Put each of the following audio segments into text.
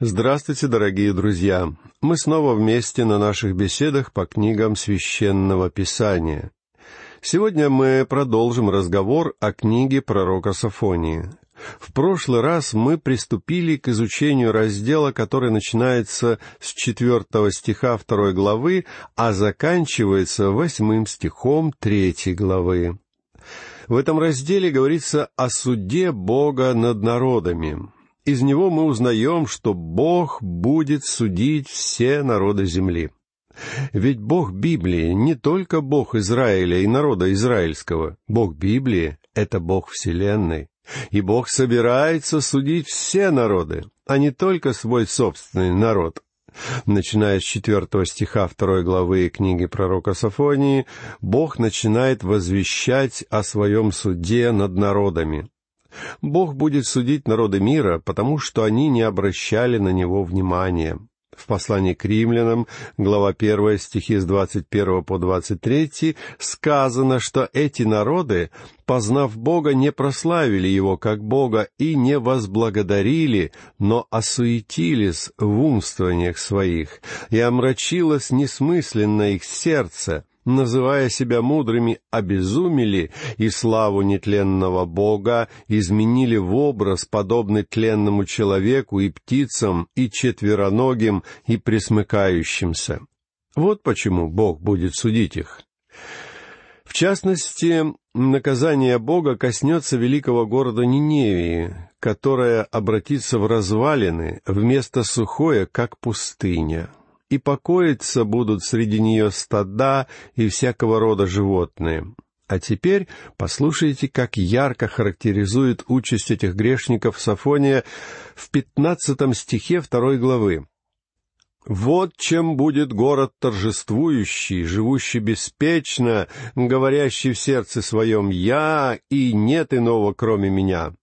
Здравствуйте, дорогие друзья! Мы снова вместе на наших беседах по книгам Священного Писания. Сегодня мы продолжим разговор о книге пророка Сафонии. В прошлый раз мы приступили к изучению раздела, который начинается с четвертого стиха второй главы, а заканчивается восьмым стихом третьей главы. В этом разделе говорится о суде Бога над народами. Из него мы узнаем, что Бог будет судить все народы земли. Ведь Бог Библии не только Бог Израиля и народа израильского. Бог Библии — это Бог Вселенной. И Бог собирается судить все народы, а не только свой собственный народ. Начиная с четвертого стиха второй главы книги пророка Сафонии, Бог начинает возвещать о своем суде над народами. Бог будет судить народы мира, потому что они не обращали на Него внимания. В послании к римлянам, глава 1, стихи с 21 по 23, сказано, что эти народы, познав Бога, не прославили Его как Бога и не возблагодарили, но осуетились в умствованиях своих, и омрачилось несмысленно их сердце, называя себя мудрыми, обезумели и славу нетленного Бога изменили в образ, подобный тленному человеку и птицам, и четвероногим, и присмыкающимся. Вот почему Бог будет судить их. В частности, наказание Бога коснется великого города Ниневии, которая обратится в развалины вместо сухое, как пустыня и покоиться будут среди нее стада и всякого рода животные. А теперь послушайте, как ярко характеризует участь этих грешников Сафония в пятнадцатом стихе второй главы. «Вот чем будет город торжествующий, живущий беспечно, говорящий в сердце своем «Я» и «Нет иного, кроме меня»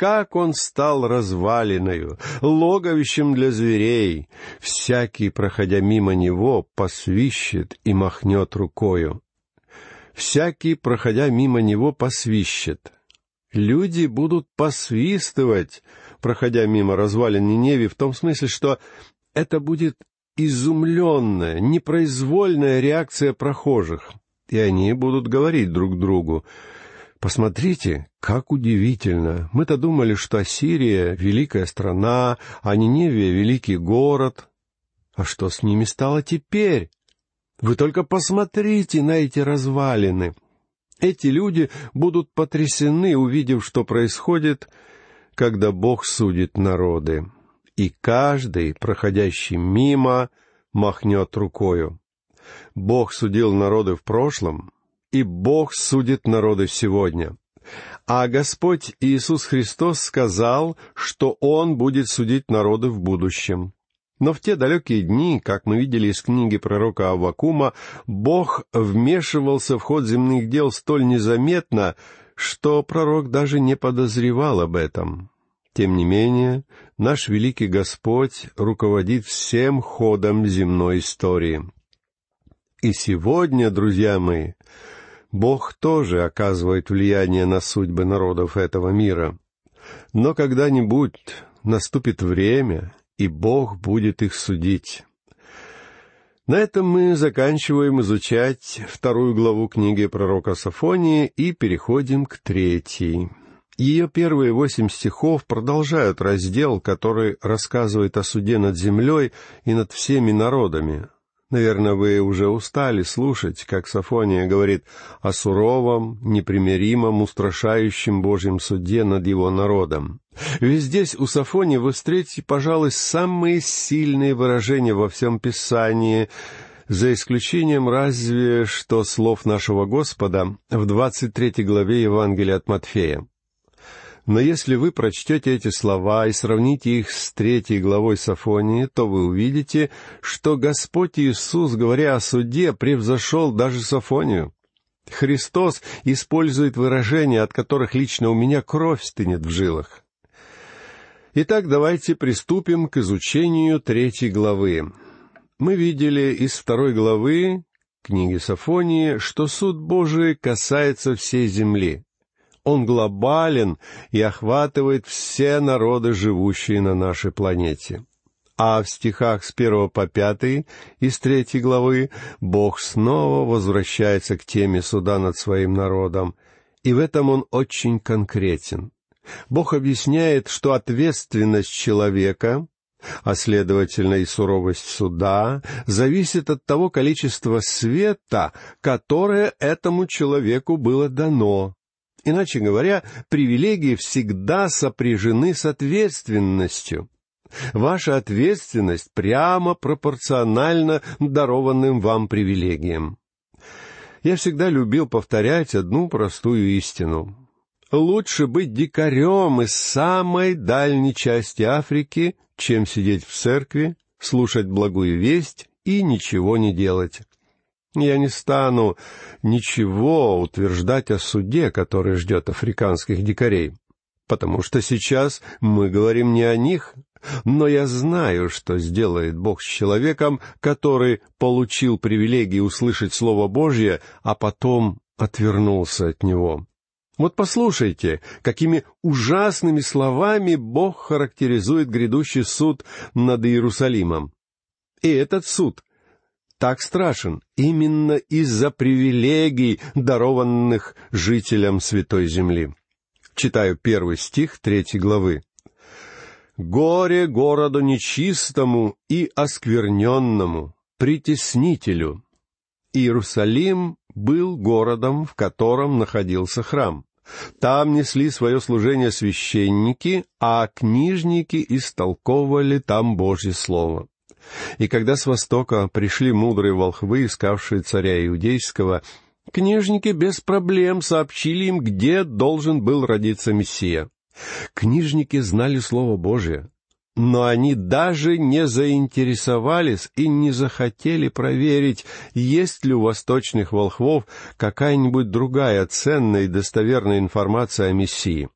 как он стал развалиною, логовищем для зверей. Всякий, проходя мимо него, посвищет и махнет рукою. Всякий, проходя мимо него, посвищет. Люди будут посвистывать, проходя мимо развалин Ниневи, в том смысле, что это будет изумленная, непроизвольная реакция прохожих, и они будут говорить друг другу, Посмотрите, как удивительно. Мы-то думали, что Ассирия — великая страна, а Ниневия — великий город. А что с ними стало теперь? Вы только посмотрите на эти развалины. Эти люди будут потрясены, увидев, что происходит, когда Бог судит народы. И каждый, проходящий мимо, махнет рукою. Бог судил народы в прошлом, и Бог судит народы сегодня. А Господь Иисус Христос сказал, что Он будет судить народы в будущем. Но в те далекие дни, как мы видели из книги пророка Аввакума, Бог вмешивался в ход земных дел столь незаметно, что пророк даже не подозревал об этом. Тем не менее, наш великий Господь руководит всем ходом земной истории. И сегодня, друзья мои, Бог тоже оказывает влияние на судьбы народов этого мира. Но когда-нибудь наступит время, и Бог будет их судить. На этом мы заканчиваем изучать вторую главу книги пророка Сафонии и переходим к третьей. Ее первые восемь стихов продолжают раздел, который рассказывает о суде над землей и над всеми народами, Наверное, вы уже устали слушать, как Сафония говорит о суровом, непримиримом, устрашающем Божьем суде над его народом. Ведь здесь у Сафонии вы встретите, пожалуй, самые сильные выражения во всем Писании, за исключением разве что слов нашего Господа в двадцать третьей главе Евангелия от Матфея. Но если вы прочтете эти слова и сравните их с третьей главой Сафонии, то вы увидите, что Господь Иисус, говоря о суде, превзошел даже Сафонию. Христос использует выражения, от которых лично у меня кровь стынет в жилах. Итак, давайте приступим к изучению третьей главы. Мы видели из второй главы книги Сафонии, что суд Божий касается всей земли. Он глобален и охватывает все народы, живущие на нашей планете. А в стихах с первого по пятый из третьей главы Бог снова возвращается к теме суда над своим народом, и в этом он очень конкретен. Бог объясняет, что ответственность человека, а следовательно и суровость суда, зависит от того количества света, которое этому человеку было дано. Иначе говоря, привилегии всегда сопряжены с ответственностью. Ваша ответственность прямо пропорциональна дарованным вам привилегиям. Я всегда любил повторять одну простую истину. Лучше быть дикарем из самой дальней части Африки, чем сидеть в церкви, слушать благую весть и ничего не делать. Я не стану ничего утверждать о суде, который ждет африканских дикарей, потому что сейчас мы говорим не о них, но я знаю, что сделает Бог с человеком, который получил привилегии услышать Слово Божье, а потом отвернулся от него. Вот послушайте, какими ужасными словами Бог характеризует грядущий суд над Иерусалимом. И этот суд так страшен именно из-за привилегий, дарованных жителям Святой Земли. Читаю первый стих третьей главы. «Горе городу нечистому и оскверненному, притеснителю». Иерусалим был городом, в котором находился храм. Там несли свое служение священники, а книжники истолковывали там Божье Слово. И когда с востока пришли мудрые волхвы, искавшие царя Иудейского, книжники без проблем сообщили им, где должен был родиться Мессия. Книжники знали Слово Божие, но они даже не заинтересовались и не захотели проверить, есть ли у восточных волхвов какая-нибудь другая ценная и достоверная информация о Мессии.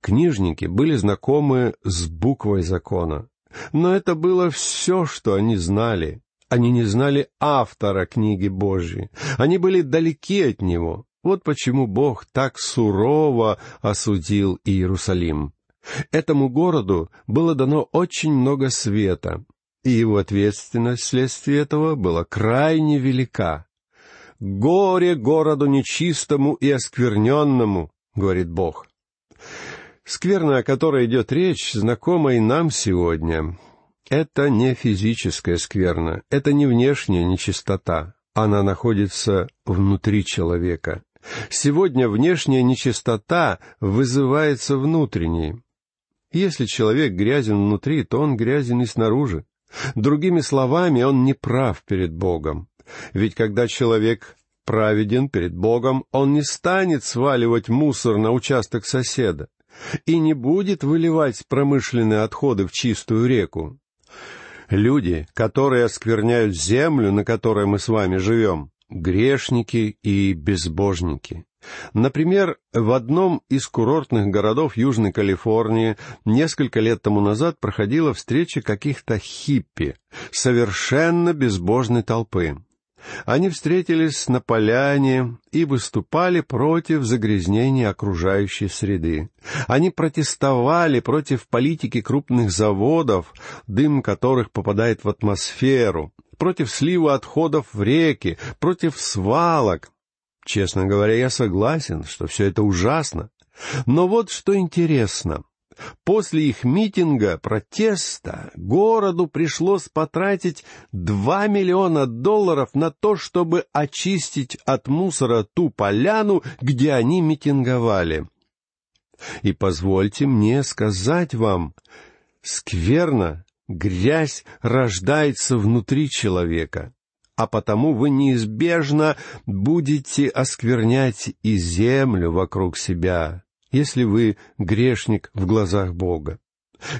Книжники были знакомы с буквой закона, но это было все, что они знали. Они не знали автора книги Божьей. Они были далеки от него. Вот почему Бог так сурово осудил Иерусалим. Этому городу было дано очень много света, и его ответственность вследствие этого была крайне велика. «Горе городу нечистому и оскверненному», — говорит Бог. Скверна, о которой идет речь, знакома и нам сегодня. Это не физическая скверна, это не внешняя нечистота. Она находится внутри человека. Сегодня внешняя нечистота вызывается внутренней. Если человек грязен внутри, то он грязен и снаружи. Другими словами, он не прав перед Богом. Ведь когда человек праведен перед Богом, он не станет сваливать мусор на участок соседа и не будет выливать промышленные отходы в чистую реку. Люди, которые оскверняют землю, на которой мы с вами живем, грешники и безбожники. Например, в одном из курортных городов Южной Калифорнии несколько лет тому назад проходила встреча каких-то хиппи, совершенно безбожной толпы. Они встретились на поляне и выступали против загрязнения окружающей среды. Они протестовали против политики крупных заводов, дым которых попадает в атмосферу, против слива отходов в реки, против свалок. Честно говоря, я согласен, что все это ужасно. Но вот что интересно. После их митинга, протеста, городу пришлось потратить два миллиона долларов на то, чтобы очистить от мусора ту поляну, где они митинговали. И позвольте мне сказать вам, скверно, грязь рождается внутри человека, а потому вы неизбежно будете осквернять и землю вокруг себя, если вы грешник в глазах Бога.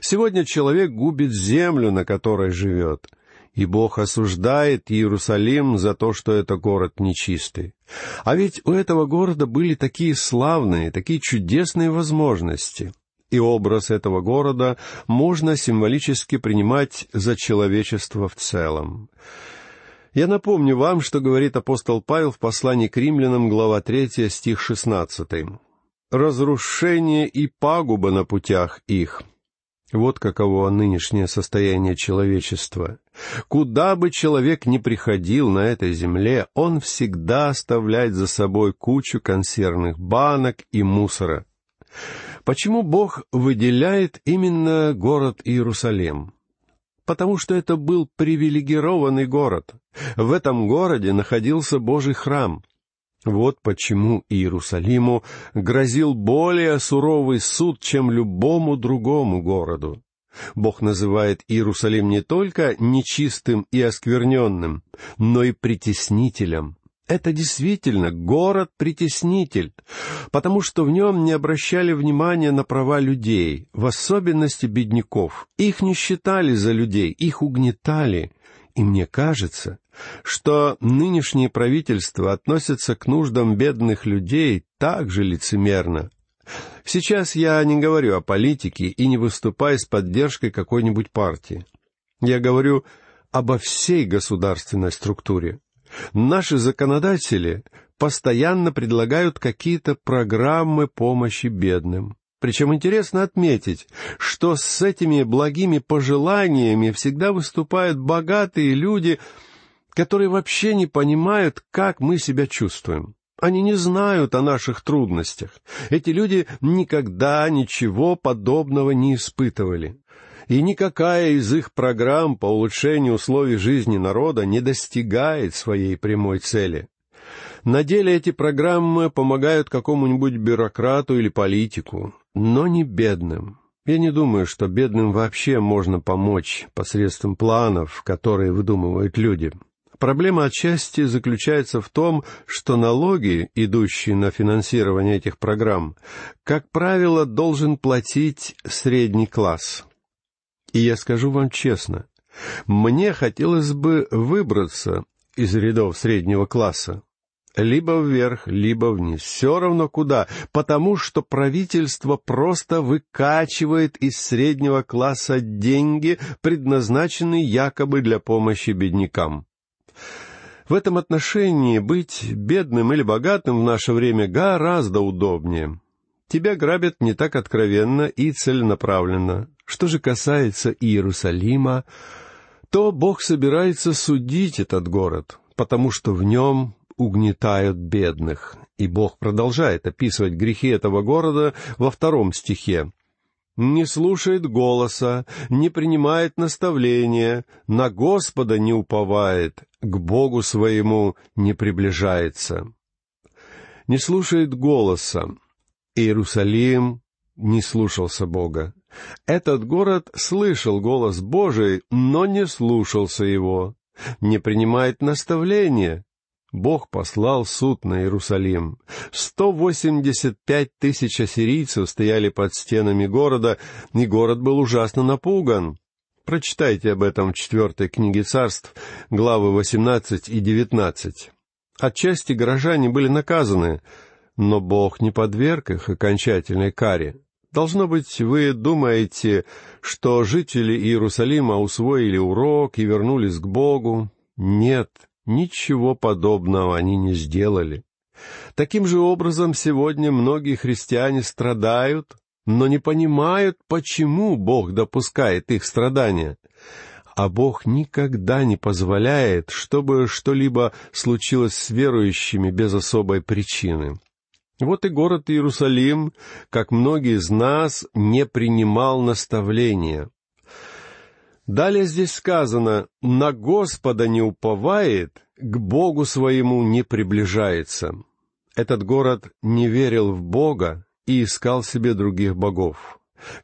Сегодня человек губит землю, на которой живет, и Бог осуждает Иерусалим за то, что это город нечистый. А ведь у этого города были такие славные, такие чудесные возможности. И образ этого города можно символически принимать за человечество в целом. Я напомню вам, что говорит апостол Павел в послании к римлянам, глава 3, стих 16 разрушение и пагуба на путях их. Вот каково нынешнее состояние человечества. Куда бы человек ни приходил на этой земле, он всегда оставляет за собой кучу консервных банок и мусора. Почему Бог выделяет именно город Иерусалим? Потому что это был привилегированный город. В этом городе находился Божий храм — вот почему Иерусалиму грозил более суровый суд, чем любому другому городу. Бог называет Иерусалим не только нечистым и оскверненным, но и притеснителем. Это действительно город-притеснитель, потому что в нем не обращали внимания на права людей, в особенности бедняков. Их не считали за людей, их угнетали. И мне кажется, что нынешнее правительство относится к нуждам бедных людей так же лицемерно. Сейчас я не говорю о политике и не выступаю с поддержкой какой-нибудь партии. Я говорю обо всей государственной структуре. Наши законодатели постоянно предлагают какие-то программы помощи бедным. Причем интересно отметить, что с этими благими пожеланиями всегда выступают богатые люди, которые вообще не понимают, как мы себя чувствуем. Они не знают о наших трудностях. Эти люди никогда ничего подобного не испытывали. И никакая из их программ по улучшению условий жизни народа не достигает своей прямой цели. На деле эти программы помогают какому-нибудь бюрократу или политику, но не бедным. Я не думаю, что бедным вообще можно помочь посредством планов, которые выдумывают люди. Проблема отчасти заключается в том, что налоги, идущие на финансирование этих программ, как правило, должен платить средний класс. И я скажу вам честно, мне хотелось бы выбраться из рядов среднего класса. Либо вверх, либо вниз. Все равно куда, потому что правительство просто выкачивает из среднего класса деньги, предназначенные якобы для помощи беднякам. В этом отношении быть бедным или богатым в наше время гораздо удобнее. Тебя грабят не так откровенно и целенаправленно. Что же касается Иерусалима, то Бог собирается судить этот город, потому что в нем угнетают бедных. И Бог продолжает описывать грехи этого города во втором стихе не слушает голоса, не принимает наставления, на Господа не уповает, к Богу своему не приближается. Не слушает голоса. Иерусалим не слушался Бога. Этот город слышал голос Божий, но не слушался его. Не принимает наставления, Бог послал суд на Иерусалим. Сто восемьдесят пять тысяч ассирийцев стояли под стенами города, и город был ужасно напуган. Прочитайте об этом в четвертой книге царств, главы восемнадцать и девятнадцать. Отчасти горожане были наказаны, но Бог не подверг их окончательной каре. Должно быть, вы думаете, что жители Иерусалима усвоили урок и вернулись к Богу. Нет, Ничего подобного они не сделали. Таким же образом сегодня многие христиане страдают, но не понимают, почему Бог допускает их страдания. А Бог никогда не позволяет, чтобы что-либо случилось с верующими без особой причины. Вот и город Иерусалим, как многие из нас, не принимал наставления. Далее здесь сказано, «На Господа не уповает, к Богу своему не приближается». Этот город не верил в Бога и искал себе других богов.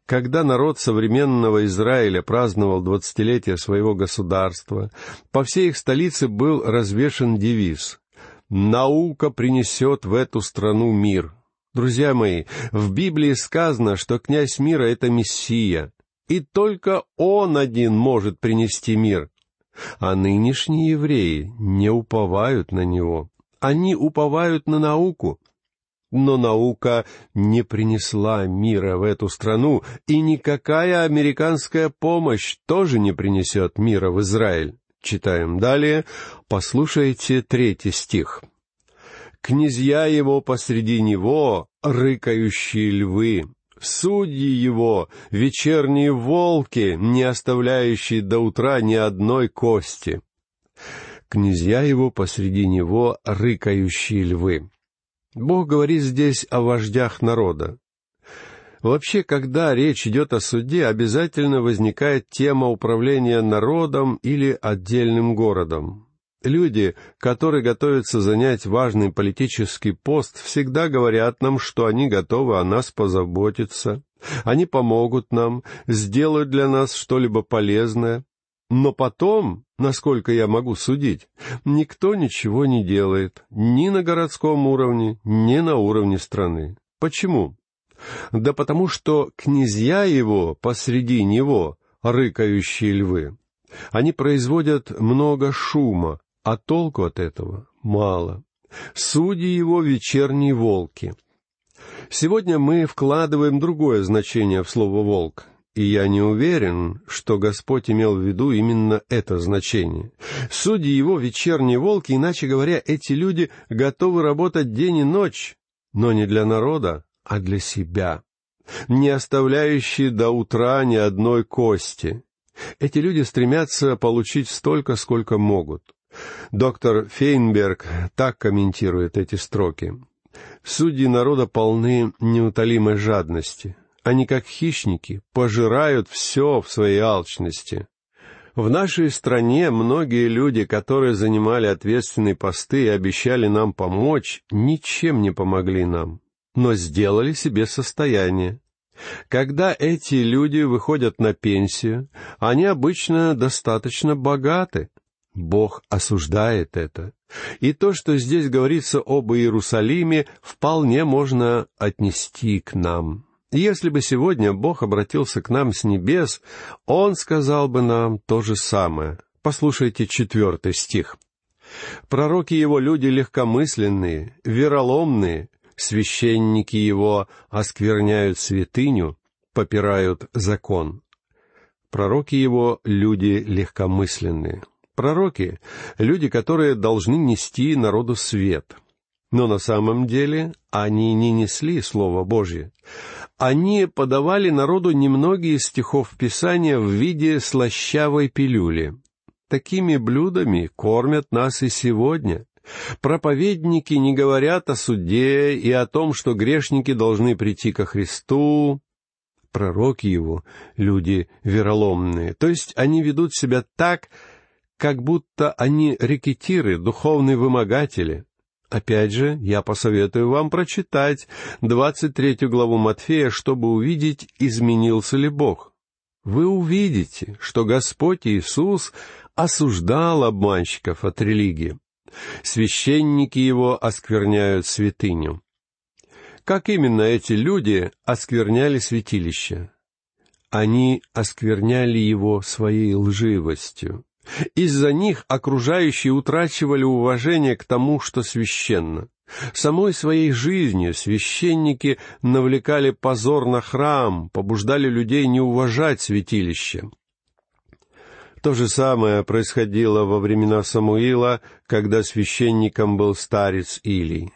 Когда народ современного Израиля праздновал двадцатилетие своего государства, по всей их столице был развешен девиз «Наука принесет в эту страну мир». Друзья мои, в Библии сказано, что князь мира — это Мессия, и только Он один может принести мир. А нынешние евреи не уповают на Него. Они уповают на науку. Но наука не принесла мира в эту страну, и никакая американская помощь тоже не принесет мира в Израиль. Читаем далее. Послушайте третий стих. «Князья его посреди него, рыкающие львы, Судьи его — вечерние волки, не оставляющие до утра ни одной кости. Князья его посреди него — рыкающие львы. Бог говорит здесь о вождях народа. Вообще, когда речь идет о суде, обязательно возникает тема управления народом или отдельным городом. Люди, которые готовятся занять важный политический пост, всегда говорят нам, что они готовы о нас позаботиться, они помогут нам, сделают для нас что-либо полезное. Но потом, насколько я могу судить, никто ничего не делает, ни на городском уровне, ни на уровне страны. Почему? Да потому что князья его посреди него — рыкающие львы. Они производят много шума, а толку от этого мало. Судьи его — вечерние волки. Сегодня мы вкладываем другое значение в слово «волк», и я не уверен, что Господь имел в виду именно это значение. Судьи его — вечерние волки, иначе говоря, эти люди готовы работать день и ночь, но не для народа, а для себя, не оставляющие до утра ни одной кости. Эти люди стремятся получить столько, сколько могут. Доктор Фейнберг так комментирует эти строки. «Судьи народа полны неутолимой жадности. Они, как хищники, пожирают все в своей алчности. В нашей стране многие люди, которые занимали ответственные посты и обещали нам помочь, ничем не помогли нам, но сделали себе состояние. Когда эти люди выходят на пенсию, они обычно достаточно богаты, Бог осуждает это. И то, что здесь говорится об Иерусалиме, вполне можно отнести к нам. Если бы сегодня Бог обратился к нам с небес, Он сказал бы нам то же самое. Послушайте четвертый стих. «Пророки Его люди легкомысленные, вероломные, священники Его оскверняют святыню, попирают закон». Пророки Его люди легкомысленные. Пророки — люди, которые должны нести народу свет. Но на самом деле они не несли Слово Божье. Они подавали народу немногие стихов Писания в виде слащавой пилюли. Такими блюдами кормят нас и сегодня. Проповедники не говорят о суде и о том, что грешники должны прийти ко Христу. Пророки его — люди вероломные, то есть они ведут себя так, как будто они рекетиры, духовные вымогатели. Опять же, я посоветую вам прочитать двадцать третью главу Матфея, чтобы увидеть, изменился ли Бог. Вы увидите, что Господь Иисус осуждал обманщиков от религии. Священники его оскверняют святыню. Как именно эти люди оскверняли святилище? Они оскверняли его своей лживостью. Из-за них окружающие утрачивали уважение к тому, что священно. Самой своей жизнью священники навлекали позор на храм, побуждали людей не уважать святилище. То же самое происходило во времена Самуила, когда священником был старец Илий.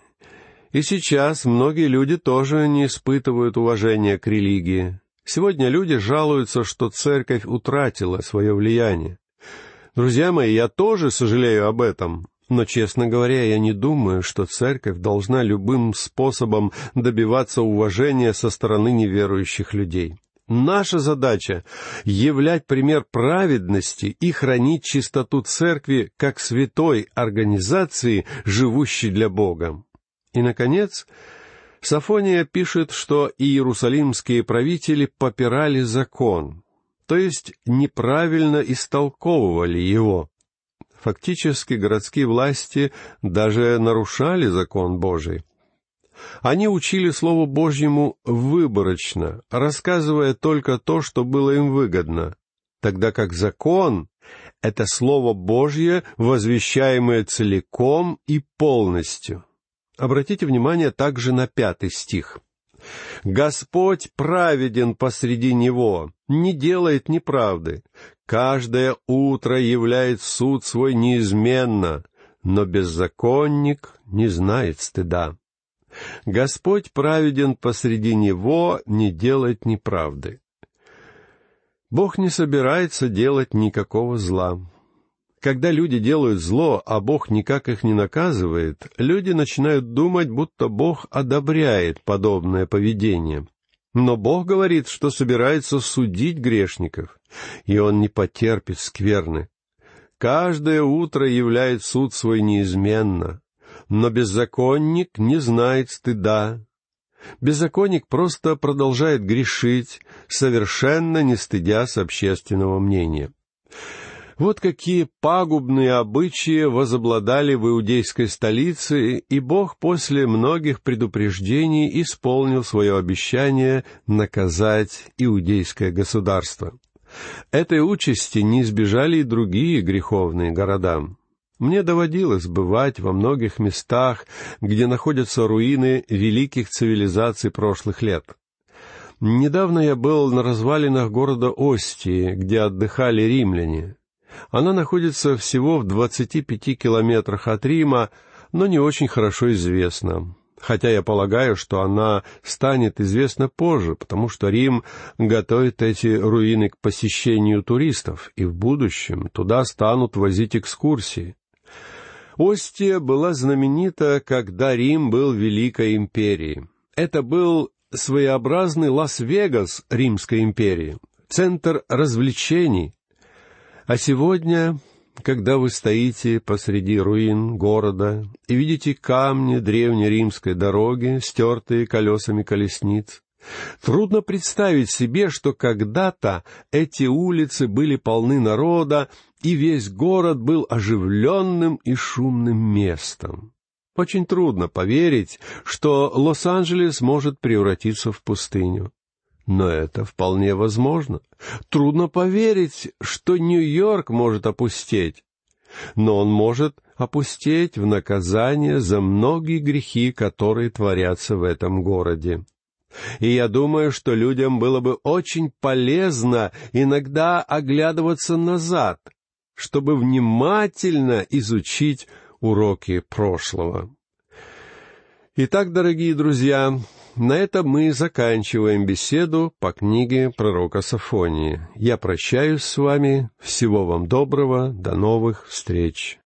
И сейчас многие люди тоже не испытывают уважения к религии. Сегодня люди жалуются, что церковь утратила свое влияние. Друзья мои, я тоже сожалею об этом, но, честно говоря, я не думаю, что церковь должна любым способом добиваться уважения со стороны неверующих людей. Наша задача — являть пример праведности и хранить чистоту церкви как святой организации, живущей для Бога. И, наконец, Сафония пишет, что иерусалимские правители попирали закон, то есть неправильно истолковывали его. Фактически городские власти даже нарушали закон Божий. Они учили Слову Божьему выборочно, рассказывая только то, что было им выгодно, тогда как закон — это Слово Божье, возвещаемое целиком и полностью. Обратите внимание также на пятый стих. Господь праведен посреди него, не делает неправды. Каждое утро являет суд свой неизменно, но беззаконник не знает стыда. Господь праведен посреди него не делать неправды. Бог не собирается делать никакого зла. Когда люди делают зло, а Бог никак их не наказывает, люди начинают думать, будто Бог одобряет подобное поведение. Но Бог говорит, что собирается судить грешников, и Он не потерпит скверны. Каждое утро являет суд свой неизменно, но беззаконник не знает стыда. Беззаконник просто продолжает грешить, совершенно не стыдясь общественного мнения. Вот какие пагубные обычаи возобладали в иудейской столице, и Бог после многих предупреждений исполнил свое обещание наказать иудейское государство. Этой участи не избежали и другие греховные города. Мне доводилось бывать во многих местах, где находятся руины великих цивилизаций прошлых лет. Недавно я был на развалинах города Остии, где отдыхали римляне. Она находится всего в двадцати пяти километрах от Рима, но не очень хорошо известна. Хотя я полагаю, что она станет известна позже, потому что Рим готовит эти руины к посещению туристов, и в будущем туда станут возить экскурсии. Остия была знаменита, когда Рим был Великой империей. Это был своеобразный Лас-Вегас Римской империи, центр развлечений, а сегодня, когда вы стоите посреди руин города и видите камни древнеримской дороги, стертые колесами колесниц, трудно представить себе, что когда-то эти улицы были полны народа, и весь город был оживленным и шумным местом. Очень трудно поверить, что Лос-Анджелес может превратиться в пустыню. Но это вполне возможно. Трудно поверить, что Нью-Йорк может опустеть. Но он может опустеть в наказание за многие грехи, которые творятся в этом городе. И я думаю, что людям было бы очень полезно иногда оглядываться назад, чтобы внимательно изучить уроки прошлого. Итак, дорогие друзья, на этом мы заканчиваем беседу по книге пророка Сафонии. Я прощаюсь с вами. Всего вам доброго. До новых встреч.